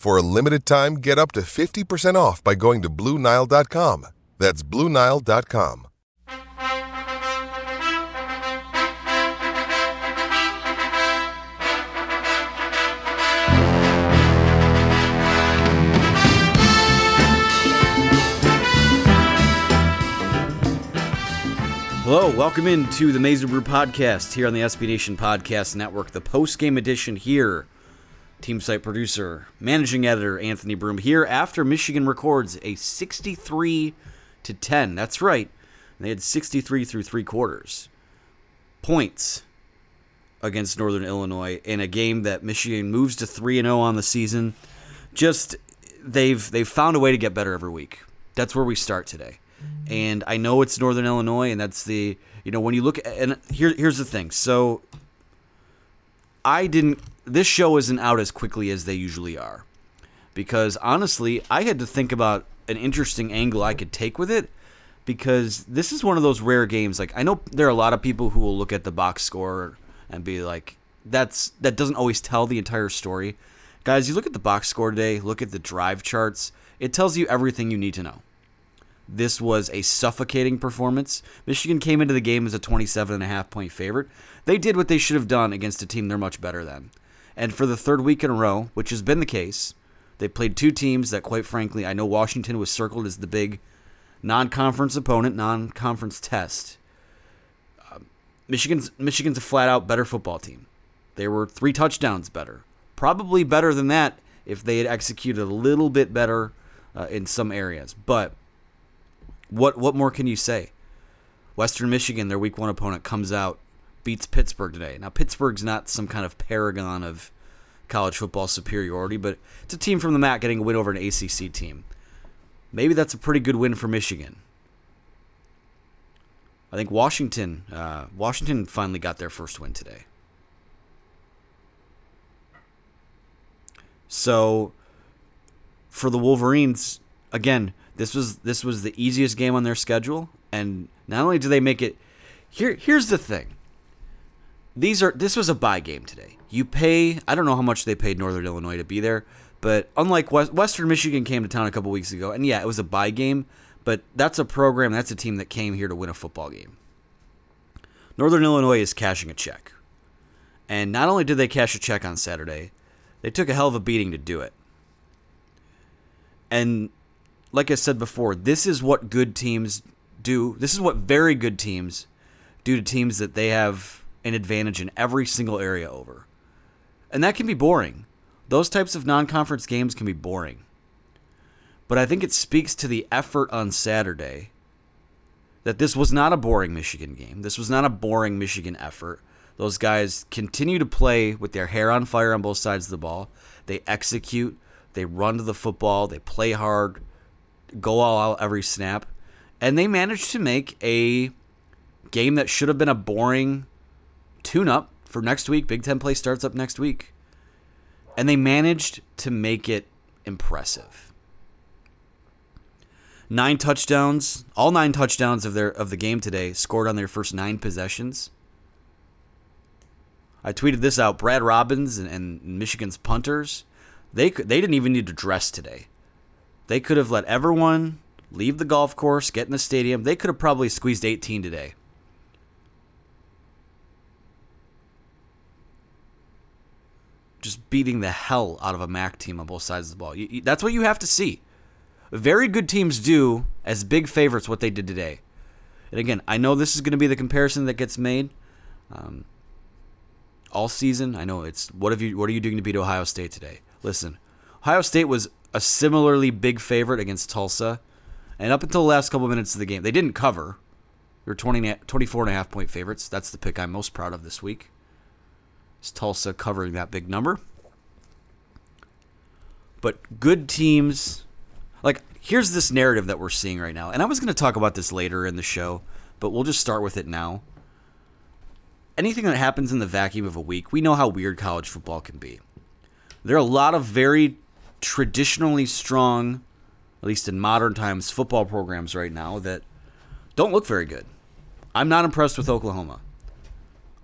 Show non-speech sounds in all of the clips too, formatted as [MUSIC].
For a limited time, get up to 50% off by going to BlueNile.com. That's BlueNile.com. Hello, welcome into the Maize n Brew podcast here on the SB Nation Podcast Network, the post game edition here. Team site producer, managing editor Anthony Broome here after Michigan records a 63 to 10. That's right. They had 63 through three quarters points against Northern Illinois in a game that Michigan moves to 3 and 0 on the season. Just they've they've found a way to get better every week. That's where we start today. And I know it's Northern Illinois and that's the you know when you look at, and here here's the thing. So I didn't this show isn't out as quickly as they usually are. Because honestly, I had to think about an interesting angle I could take with it because this is one of those rare games like I know there are a lot of people who will look at the box score and be like that's that doesn't always tell the entire story. Guys, you look at the box score today, look at the drive charts, it tells you everything you need to know. This was a suffocating performance. Michigan came into the game as a 27 and a half point favorite. They did what they should have done against a team they're much better than. And for the third week in a row, which has been the case, they played two teams that, quite frankly, I know Washington was circled as the big non conference opponent, non conference test. Um, Michigan's, Michigan's a flat out better football team. They were three touchdowns better. Probably better than that if they had executed a little bit better uh, in some areas. But what what more can you say? Western Michigan, their week one opponent, comes out, beats Pittsburgh today. Now Pittsburgh's not some kind of paragon of college football superiority, but it's a team from the MAC getting a win over an ACC team. Maybe that's a pretty good win for Michigan. I think Washington, uh, Washington finally got their first win today. So, for the Wolverines, again, this was this was the easiest game on their schedule, and not only do they make it. Here, here's the thing. These are this was a buy game today. You pay. I don't know how much they paid Northern Illinois to be there, but unlike West, Western Michigan came to town a couple weeks ago, and yeah, it was a buy game. But that's a program. That's a team that came here to win a football game. Northern Illinois is cashing a check, and not only did they cash a check on Saturday, they took a hell of a beating to do it. And like I said before, this is what good teams do. This is what very good teams do to teams that they have an advantage in every single area over. And that can be boring. Those types of non conference games can be boring. But I think it speaks to the effort on Saturday that this was not a boring Michigan game. This was not a boring Michigan effort. Those guys continue to play with their hair on fire on both sides of the ball. They execute, they run to the football, they play hard, go all out every snap, and they managed to make a game that should have been a boring tune up for next week. Big Ten play starts up next week. And they managed to make it impressive. Nine touchdowns, all nine touchdowns of their of the game today scored on their first nine possessions. I tweeted this out. Brad Robbins and, and Michigan's punters, they they didn't even need to dress today. They could have let everyone leave the golf course, get in the stadium. They could have probably squeezed 18 today. Just beating the hell out of a MAC team on both sides of the ball. You, you, that's what you have to see. Very good teams do, as big favorites, what they did today. And again, I know this is going to be the comparison that gets made. Um, all season. I know it's what have you what are you doing to beat Ohio State today? Listen, Ohio State was a similarly big favorite against Tulsa, and up until the last couple minutes of the game, they didn't cover. They were 20, 24 and a half point favorites. That's the pick I'm most proud of this week. Is Tulsa covering that big number? But good teams, like here's this narrative that we're seeing right now, and I was going to talk about this later in the show, but we'll just start with it now anything that happens in the vacuum of a week, we know how weird college football can be. There are a lot of very traditionally strong, at least in modern times, football programs right now that don't look very good. I'm not impressed with Oklahoma.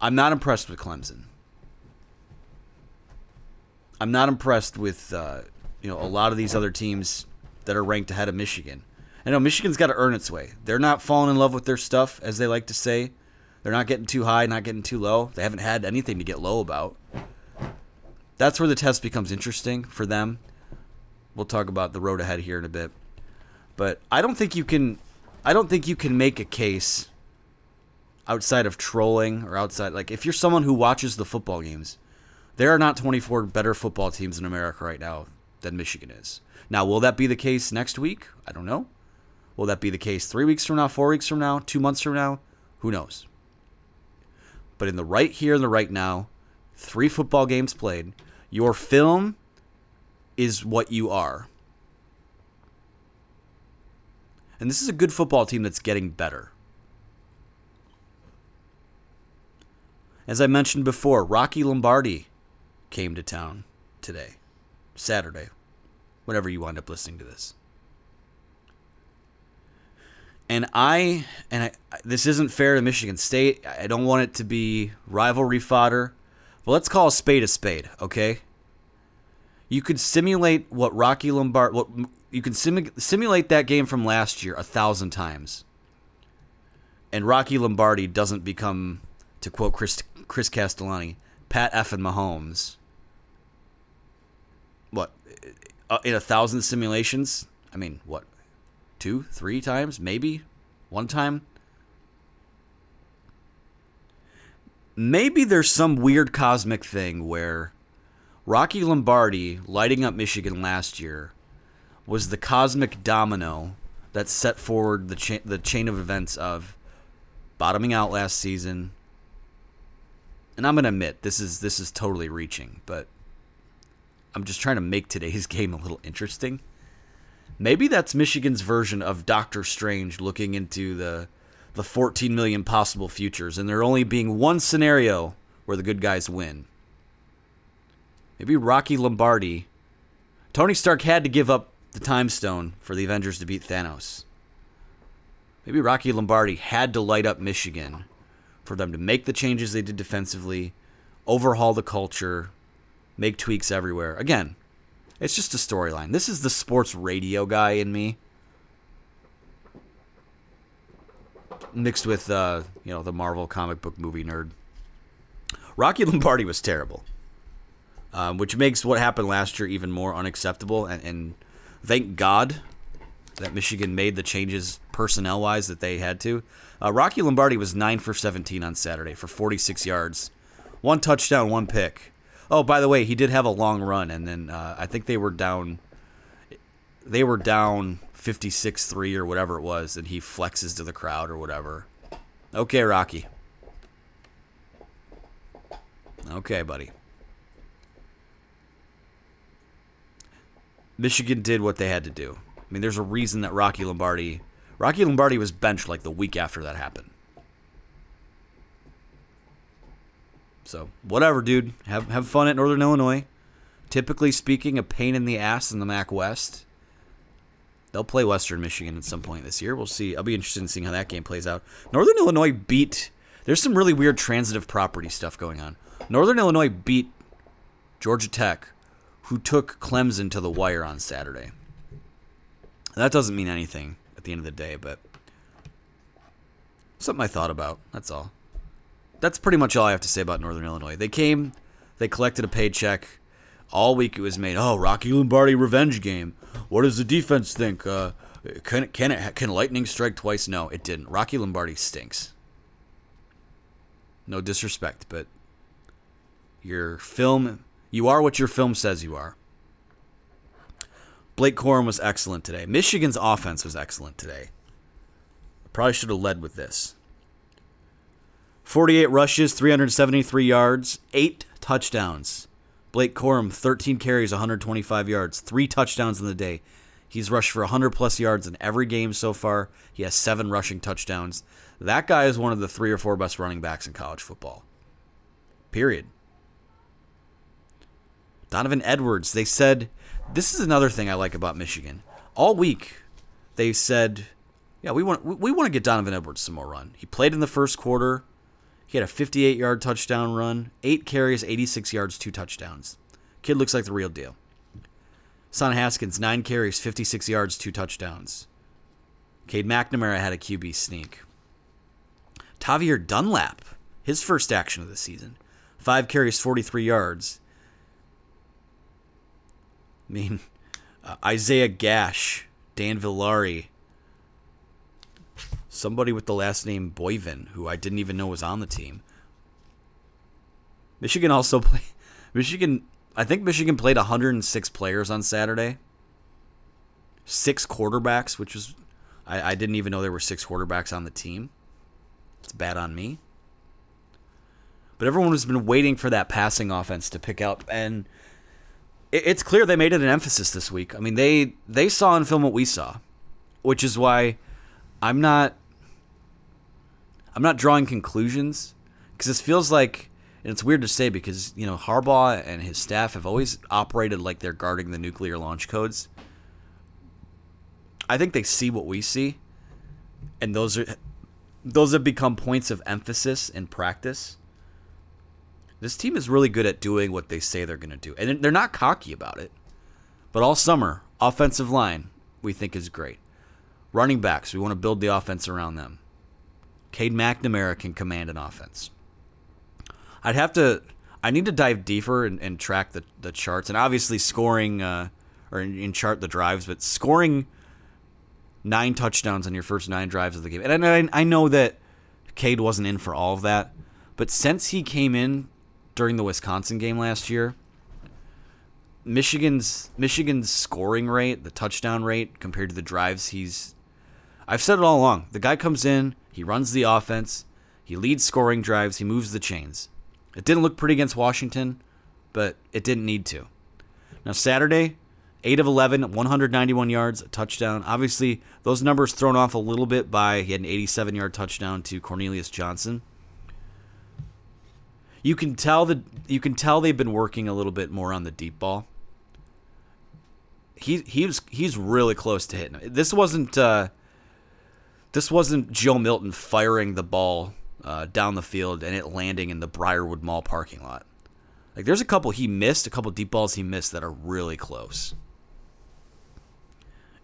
I'm not impressed with Clemson. I'm not impressed with uh, you know a lot of these other teams that are ranked ahead of Michigan. I know Michigan's got to earn its way. They're not falling in love with their stuff, as they like to say. They're not getting too high, not getting too low. They haven't had anything to get low about. That's where the test becomes interesting for them. We'll talk about the road ahead here in a bit. But I don't think you can I don't think you can make a case outside of trolling or outside like if you're someone who watches the football games, there are not 24 better football teams in America right now than Michigan is. Now, will that be the case next week? I don't know. Will that be the case 3 weeks from now, 4 weeks from now, 2 months from now? Who knows? But in the right here and the right now, three football games played, your film is what you are. And this is a good football team that's getting better. As I mentioned before, Rocky Lombardi came to town today, Saturday, whenever you wind up listening to this. And I and I, this isn't fair to Michigan State. I don't want it to be rivalry fodder. But let's call a spade a spade, okay? You could simulate what Rocky Lombard what you can simu- simulate that game from last year a thousand times. And Rocky Lombardi doesn't become, to quote Chris Chris Castellani, Pat F and Mahomes. What uh, in a thousand simulations? I mean, what two, three times, maybe one time. Maybe there's some weird cosmic thing where Rocky Lombardi lighting up Michigan last year was the cosmic domino that set forward the cha- the chain of events of bottoming out last season. And I'm gonna admit this is this is totally reaching, but I'm just trying to make today's [LAUGHS] game a little interesting. Maybe that's Michigan's version of Doctor Strange looking into the the 14 million possible futures and there only being one scenario where the good guys win. Maybe Rocky Lombardi Tony Stark had to give up the time stone for the Avengers to beat Thanos. Maybe Rocky Lombardi had to light up Michigan for them to make the changes they did defensively, overhaul the culture, make tweaks everywhere. Again, it's just a storyline. This is the sports radio guy in me. Mixed with uh, you know, the Marvel comic book movie nerd. Rocky Lombardi was terrible. Um, which makes what happened last year even more unacceptable and, and thank God that Michigan made the changes personnel wise that they had to. Uh, Rocky Lombardi was 9 for 17 on Saturday for 46 yards, one touchdown, one pick. Oh, by the way, he did have a long run, and then uh, I think they were down. They were down 56 3 or whatever it was, and he flexes to the crowd or whatever. Okay, Rocky. Okay, buddy. Michigan did what they had to do. I mean, there's a reason that Rocky Lombardi Rocky Lombardi was benched like the week after that happened. So, whatever, dude. Have have fun at Northern Illinois. Typically speaking, a pain in the ass in the MAC West. They'll play Western Michigan at some point this year. We'll see. I'll be interested in seeing how that game plays out. Northern Illinois beat. There's some really weird transitive property stuff going on. Northern Illinois beat Georgia Tech, who took Clemson to the wire on Saturday. That doesn't mean anything at the end of the day, but something I thought about. That's all. That's pretty much all I have to say about Northern Illinois. They came, they collected a paycheck. All week it was made. Oh, Rocky Lombardi revenge game. What does the defense think? Uh, can can it can lightning strike twice? No, it didn't. Rocky Lombardi stinks. No disrespect, but your film, you are what your film says you are. Blake Corum was excellent today. Michigan's offense was excellent today. Probably should have led with this. 48 rushes, 373 yards, 8 touchdowns. Blake Corum, 13 carries, 125 yards, 3 touchdowns in the day. He's rushed for 100 plus yards in every game so far. He has 7 rushing touchdowns. That guy is one of the 3 or 4 best running backs in college football. Period. Donovan Edwards, they said, this is another thing I like about Michigan. All week, they said, yeah, we want we want to get Donovan Edwards some more run. He played in the first quarter. He had a 58 yard touchdown run, eight carries, 86 yards, two touchdowns. Kid looks like the real deal. Hassan Haskins, nine carries, 56 yards, two touchdowns. Cade McNamara had a QB sneak. Tavierre Dunlap, his first action of the season, five carries, 43 yards. I mean, uh, Isaiah Gash, Dan Villari, somebody with the last name Boyven, who I didn't even know was on the team. Michigan also [LAUGHS] play. Michigan, I think Michigan played 106 players on Saturday. Six quarterbacks, which was, I, I didn't even know there were six quarterbacks on the team. It's bad on me. But everyone has been waiting for that passing offense to pick up, and it's clear they made it an emphasis this week. I mean, they they saw in film what we saw, which is why I'm not I'm not drawing conclusions because this feels like and it's weird to say because you know Harbaugh and his staff have always operated like they're guarding the nuclear launch codes. I think they see what we see, and those are those have become points of emphasis in practice. This team is really good at doing what they say they're going to do, and they're not cocky about it. But all summer, offensive line we think is great. Running backs, we want to build the offense around them. Cade McNamara can command an offense. I'd have to. I need to dive deeper and, and track the, the charts, and obviously scoring uh, or in, in, chart the drives, but scoring nine touchdowns on your first nine drives of the game. And I, I know that Cade wasn't in for all of that, but since he came in during the Wisconsin game last year, Michigan's Michigan's scoring rate, the touchdown rate compared to the drives he's I've said it all along. The guy comes in, he runs the offense, he leads scoring drives, he moves the chains. It didn't look pretty against Washington, but it didn't need to. Now, Saturday, 8 of 11, 191 yards, a touchdown. Obviously, those numbers thrown off a little bit by he had an 87 yard touchdown to Cornelius Johnson. You can tell that you can tell they've been working a little bit more on the deep ball. He he's he's really close to hitting. This wasn't uh, this wasn't Joe Milton firing the ball uh, down the field and it landing in the Briarwood Mall parking lot. Like there's a couple he missed, a couple deep balls he missed that are really close.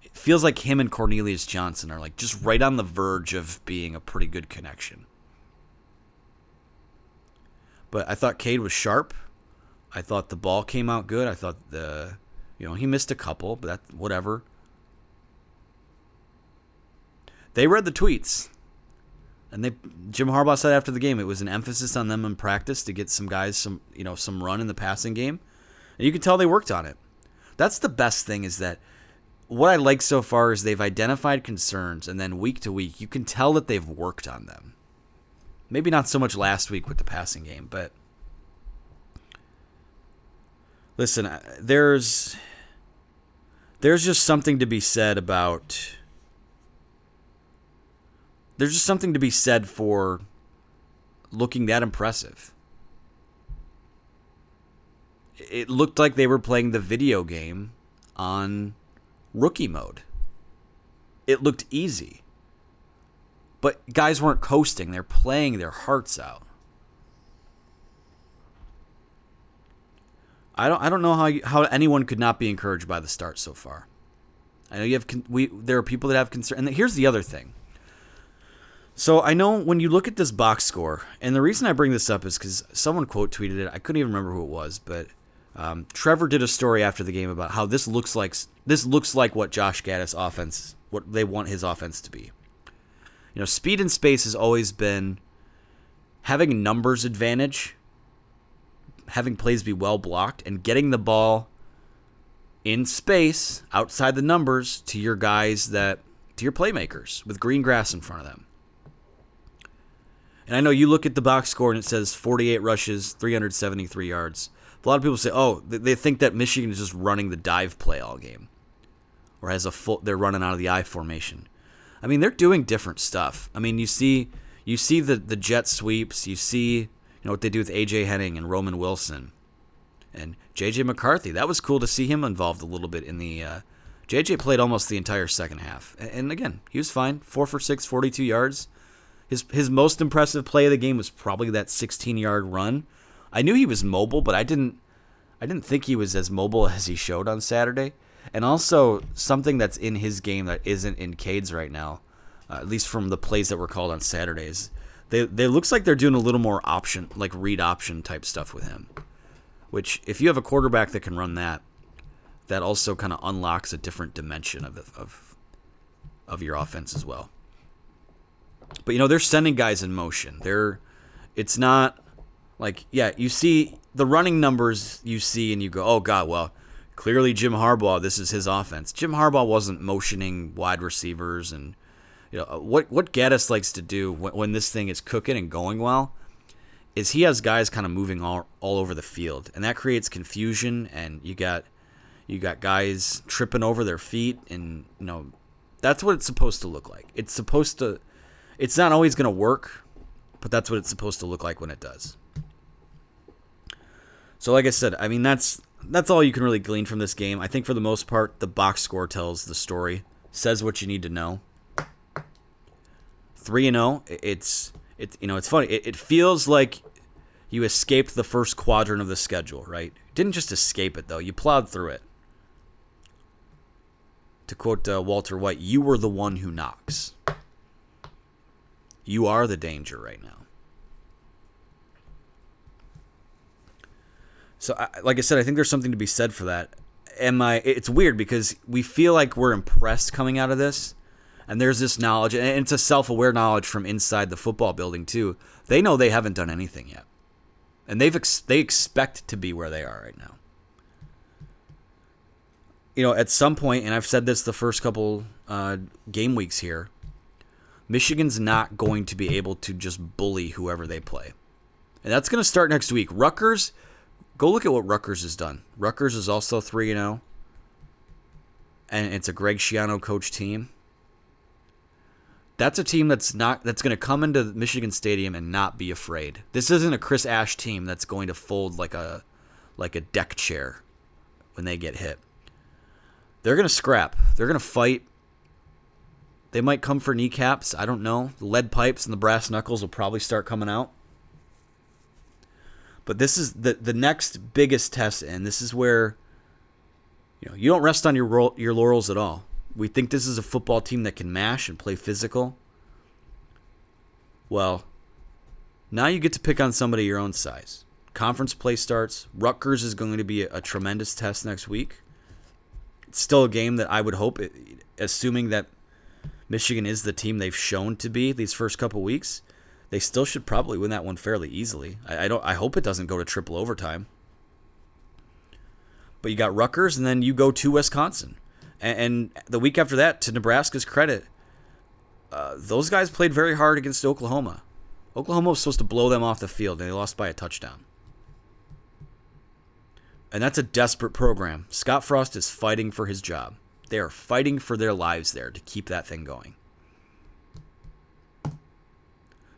It feels like him and Cornelius Johnson are like just right on the verge of being a pretty good connection. But I thought Cade was sharp. I thought the ball came out good. I thought the you know, he missed a couple, but that whatever. They read the tweets. And they Jim Harbaugh said after the game it was an emphasis on them in practice to get some guys some you know some run in the passing game. And you could tell they worked on it. That's the best thing is that what I like so far is they've identified concerns, and then week to week, you can tell that they've worked on them. Maybe not so much last week with the passing game, but listen, uh, there's there's just something to be said about there's just something to be said for looking that impressive. It looked like they were playing the video game on rookie mode. It looked easy. But guys weren't coasting, they're playing their hearts out. I don't I don't know how you, how anyone could not be encouraged by the start so far. I know you have we there are people that have concern and here's the other thing. So I know when you look at this box score, and the reason I bring this up is because someone quote tweeted it. I couldn't even remember who it was, but um, Trevor did a story after the game about how this looks like this looks like what Josh Gattis offense, what they want his offense to be. You know, speed and space has always been having numbers advantage, having plays be well blocked, and getting the ball in space outside the numbers to your guys that to your playmakers with green grass in front of them. And I know you look at the box score and it says 48 rushes, 373 yards. A lot of people say, "Oh, they think that Michigan is just running the dive play all game, or has a full. They're running out of the I formation." I mean, they're doing different stuff. I mean, you see, you see the the jet sweeps. You see, you know what they do with AJ Henning and Roman Wilson, and JJ McCarthy. That was cool to see him involved a little bit in the. Uh, JJ played almost the entire second half, and again, he was fine. Four for six, 42 yards. His his most impressive play of the game was probably that 16 yard run I knew he was mobile, but I didn't I didn't think he was as mobile as he showed on Saturday. And also something that's in his game that isn't in Cade's right now, uh, at least from the plays that were called on Saturdays. They they looks like they're doing a little more option, like read option type stuff with him. Which if you have a quarterback that can run that, that also kind of unlocks a different dimension of of of your offense as well. But you know, they're sending guys in motion. They're it's not like, yeah, you see the running numbers you see and you go, oh, God, well, clearly Jim Harbaugh, this is his offense. Jim Harbaugh wasn't motioning wide receivers and, you know, uh, what, what Gattis likes to do when, when this thing is cooking and going well is he has guys kind of moving all, all over the field and that creates confusion and you got you got guys tripping over their feet and you know that's what it's supposed to look like it's supposed to it's not always going to work but that's what it's supposed to look like when it does so like I said, I mean that's that's all you can really glean from this game. I think for the most part, the box score tells the story, says what you need to know. Three and zero. Oh, it's it you know it's funny. It, it feels like you escaped the first quadrant of the schedule, right? Didn't just escape it though. You plowed through it. To quote uh, Walter White, you were the one who knocks. You are the danger right now. So, I, like I said, I think there's something to be said for that. Am I? It's weird because we feel like we're impressed coming out of this, and there's this knowledge, and it's a self-aware knowledge from inside the football building too. They know they haven't done anything yet, and they've ex- they expect to be where they are right now. You know, at some point, and I've said this the first couple uh, game weeks here, Michigan's not going to be able to just bully whoever they play, and that's going to start next week. Rutgers Go look at what Rutgers has done. Rutgers is also 3 0, and it's a Greg Schiano coach team. That's a team that's not that's going to come into Michigan Stadium and not be afraid. This isn't a Chris Ash team that's going to fold like a like a deck chair when they get hit. They're going to scrap. They're going to fight. They might come for kneecaps. I don't know. The lead pipes and the brass knuckles will probably start coming out. But this is the the next biggest test, and this is where you know you don't rest on your your laurels at all. We think this is a football team that can mash and play physical. Well, now you get to pick on somebody your own size. Conference play starts. Rutgers is going to be a, a tremendous test next week. It's still a game that I would hope, assuming that Michigan is the team they've shown to be these first couple weeks, they still should probably win that one fairly easily. I, I don't. I hope it doesn't go to triple overtime. But you got Rutgers, and then you go to Wisconsin, And, and the week after that, to Nebraska's credit, uh, those guys played very hard against Oklahoma. Oklahoma was supposed to blow them off the field, and they lost by a touchdown. And that's a desperate program. Scott Frost is fighting for his job. They are fighting for their lives there to keep that thing going.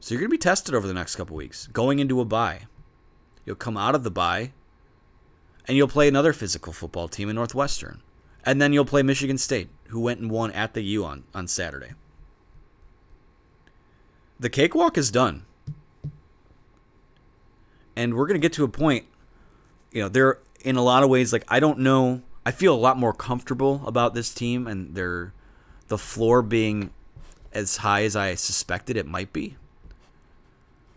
So you're going to be tested over the next couple weeks, going into a bye. You'll come out of the bye, and you'll play another physical football team in Northwestern. And then you'll play Michigan State, who went and won at the U on, on Saturday. The cakewalk is done. And we're going to get to a point, you know, they're in a lot of ways like I don't know, I feel a lot more comfortable about this team and their the floor being as high as I suspected it might be.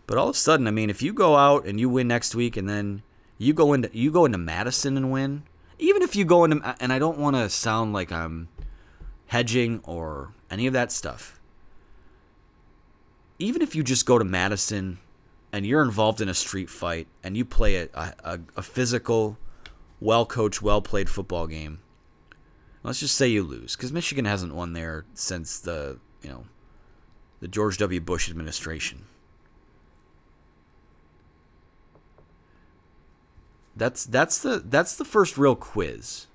But all of a sudden, I mean, if you go out and you win next week and then you go into you go into Madison and win, even if you go into and I don't want to sound like I'm hedging or any of that stuff. Even if you just go to Madison and you're involved in a street fight and you play a, a, a physical, well coached, well played football game, let's just say you lose because Michigan hasn't won there since the you know the George W. Bush administration. That's that's the that's the first real quiz.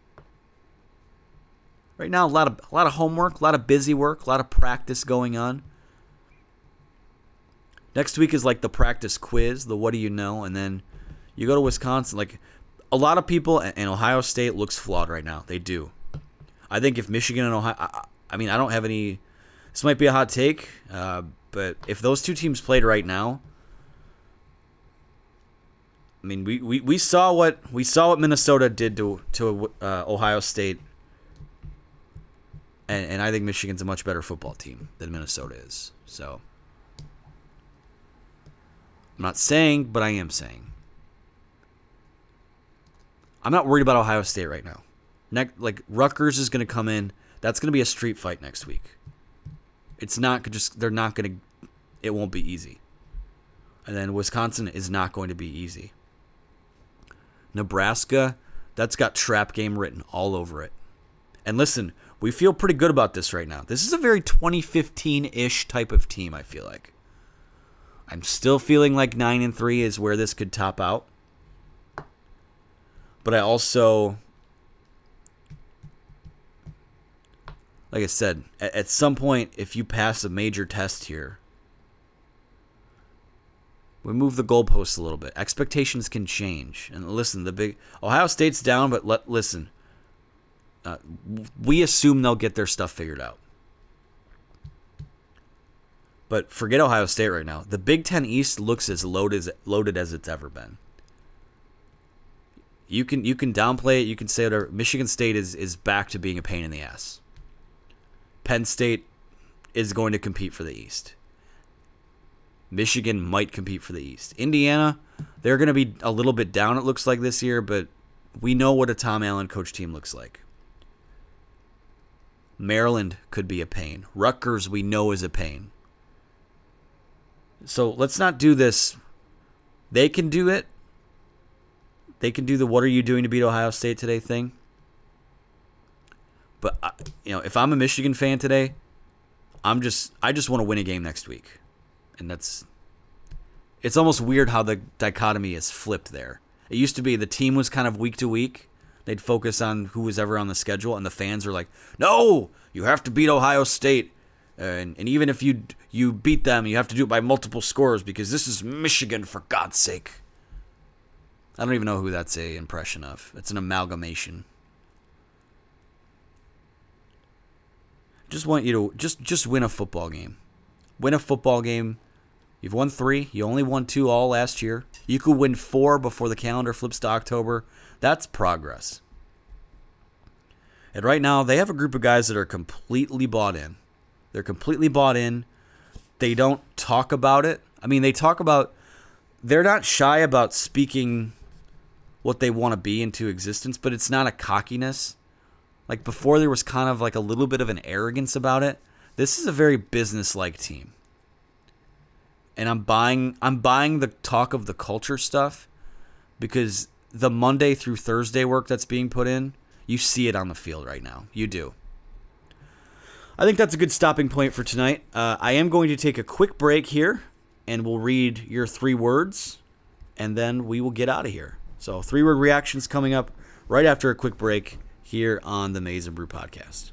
Right now, a lot of a lot of homework, a lot of busy work, a lot of practice going on. Next week is like the practice quiz, the what do you know, and then you go to Wisconsin. Like a lot of people, and Ohio State looks flawed right now. They do. I think if Michigan and Ohio, I, I mean, I don't have any. This might be a hot take, uh, but if those two teams played right now, I mean, we, we, we saw what we saw what Minnesota did to to uh, Ohio State, and and I think Michigan's a much better football team than Minnesota is. So I'm not saying, but I am saying. I'm not worried about Ohio State right now. Next, like Rutgers is going to come in. That's going to be a street fight next week. It's not just they're not going to. It won't be easy. And then Wisconsin is not going to be easy. Nebraska, that's got trap game written all over it. And listen, we feel pretty good about this right now. This is a very 2015 ish type of team, I feel like. I'm still feeling like 9 and 3 is where this could top out. But I also like I said, at, at some point if you pass a major test here, we move the goalposts a little bit. Expectations can change. And listen, the big Ohio State's down, but let listen. Uh, we assume they'll get their stuff figured out. But forget Ohio State right now. The Big Ten East looks as loaded as, loaded as it's ever been. You can you can downplay it. You can say whatever. Michigan State is is back to being a pain in the ass. Penn State is going to compete for the East. Michigan might compete for the East. Indiana, they're going to be a little bit down, it looks like, this year, but we know what a Tom Allen coach team looks like. Maryland could be a pain. Rutgers, we know, is a pain. So let's not do this. They can do it. They can do the what are you doing to beat Ohio State today thing. But uh, you know, if I'm a Michigan fan today, I'm just I just want to win a game next week and that's it's almost weird how the dichotomy is flipped there. It used to be the team was kind of week to week. They'd focus on who was ever on the schedule, and the fans were like, "No, you have to beat Ohio State, and, and even if you you beat them, you have to do it by multiple scores because this is Michigan for God's sake." I don't even know who that's a impression of. It's an amalgamation. Just want you to just just win a football game. Win a football game You've won three. You only won two all last year. You could win four before the calendar flips to October. That's progress. And right now, they have a group of guys that are completely bought in. They're completely bought in. They don't talk about it. I mean, they talk about, they're not shy about speaking what they want to be into existence, but it's not a cockiness. Like before, there was kind of like a little bit of an arrogance about it. This is a very business like team and I'm buying I'm buying the talk of the culture stuff because the Monday through Thursday work that's being put in, you see it on the field right now. You do. I think that's a good stopping point for tonight. Uh, I am going to take a quick break here, and we'll read your three words, and then we will get out of here. So, three word reactions coming up right after a quick break here on the Maize and Brew podcast.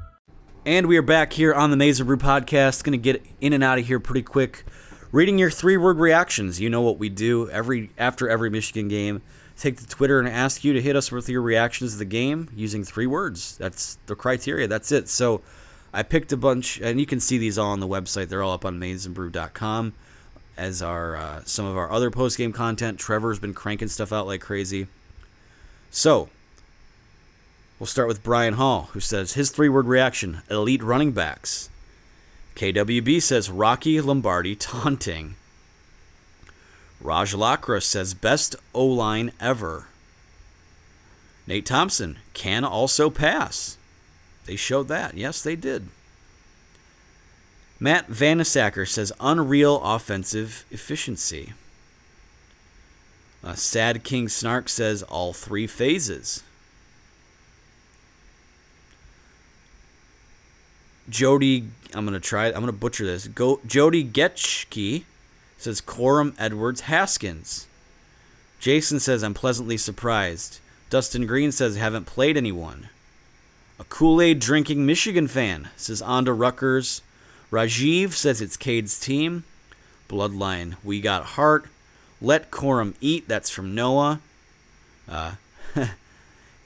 And we are back here on the Maize and Brew podcast. Going to get in and out of here pretty quick. Reading your three word reactions. You know what we do every after every Michigan game. Take to Twitter and ask you to hit us with your reactions to the game using three words. That's the criteria. That's it. So I picked a bunch, and you can see these all on the website. They're all up on maizenbrew.com, as are uh, some of our other post game content. Trevor's been cranking stuff out like crazy. So We'll start with Brian Hall, who says his three word reaction elite running backs. KWB says Rocky Lombardi taunting. Raj Lakra says best O line ever. Nate Thompson can also pass. They showed that. Yes, they did. Matt Vanasacker says unreal offensive efficiency. Uh, Sad King Snark says all three phases. Jody, I'm gonna try. I'm gonna butcher this. Go, Jody Getchke says Corum Edwards Haskins. Jason says I'm pleasantly surprised. Dustin Green says haven't played anyone. A Kool Aid drinking Michigan fan says on to Rutgers. Rajiv says it's Cade's team. Bloodline, we got heart. Let Corum eat. That's from Noah. Uh, [LAUGHS]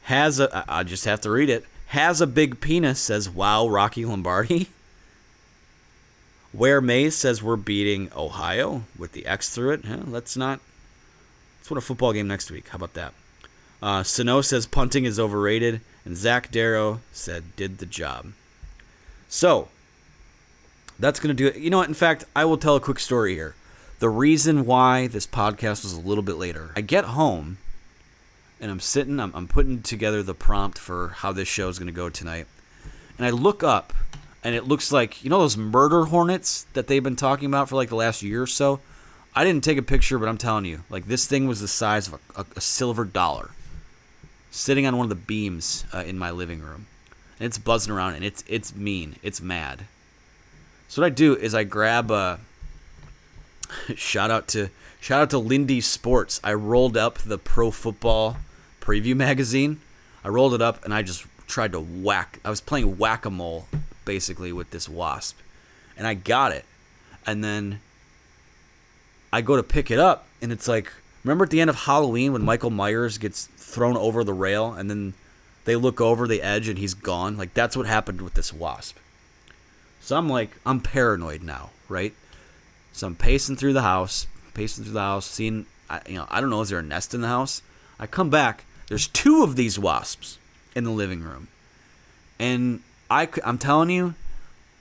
has a. I just have to read it has a big penis says wow rocky lombardi. Where mays says we're beating ohio with the x through it. Yeah, let's not let's win a football game next week. How about that? Uh, Sano says punting is overrated and zach darrow said did the job. So that's going to do it. You know what? In fact i will tell a quick story here. The reason why this podcast was a little bit later. I get home and I'm sitting, I'm, I'm putting together the prompt for how this show is going to go tonight. And I look up, and it looks like, you know, those murder hornets that they've been talking about for like the last year or so? I didn't take a picture, but I'm telling you, like, this thing was the size of a, a, a silver dollar sitting on one of the beams uh, in my living room. And it's buzzing around, and it's, it's mean. It's mad. So what I do is I grab a. [LAUGHS] shout out to shout out to Lindy's Sports. I rolled up the pro football preview magazine. I rolled it up and I just tried to whack. I was playing whack a mole basically with this wasp, and I got it. And then I go to pick it up, and it's like remember at the end of Halloween when Michael Myers gets thrown over the rail, and then they look over the edge and he's gone. Like that's what happened with this wasp. So I'm like, I'm paranoid now, right? So I'm pacing through the house, pacing through the house, seeing, you know, I don't know, is there a nest in the house? I come back, there's two of these wasps in the living room, and I, I'm telling you,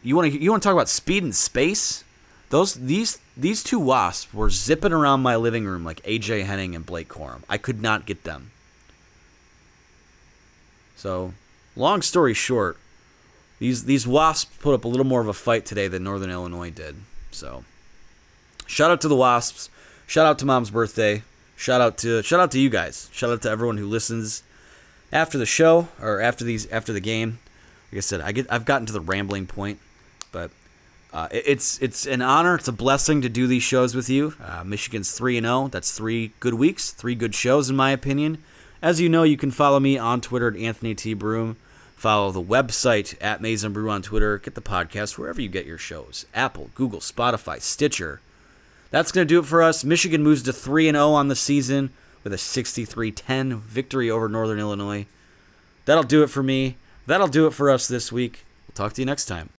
you want to you want to talk about speed and space? Those these these two wasps were zipping around my living room like AJ Henning and Blake Corum. I could not get them. So, long story short, these these Wasps put up a little more of a fight today than Northern Illinois did. So, shout out to the Wasps. Shout out to Mom's birthday. Shout out to shout out to you guys. Shout out to everyone who listens after the show or after these after the game. Like I said, I get I've gotten to the rambling point, but uh, it- it's it's an honor. It's a blessing to do these shows with you. Uh, Michigan's three and zero. That's three good weeks, three good shows in my opinion. As you know, you can follow me on Twitter at Anthony T Broome. Follow the website at Maize n Brew on Twitter. Get the podcast wherever you get your shows: Apple, Google, Spotify, Stitcher. That's going to do it for us. Michigan moves to 3 0 on the season with a 63 10 victory over Northern Illinois. That'll do it for me. That'll do it for us this week. We'll talk to you next time.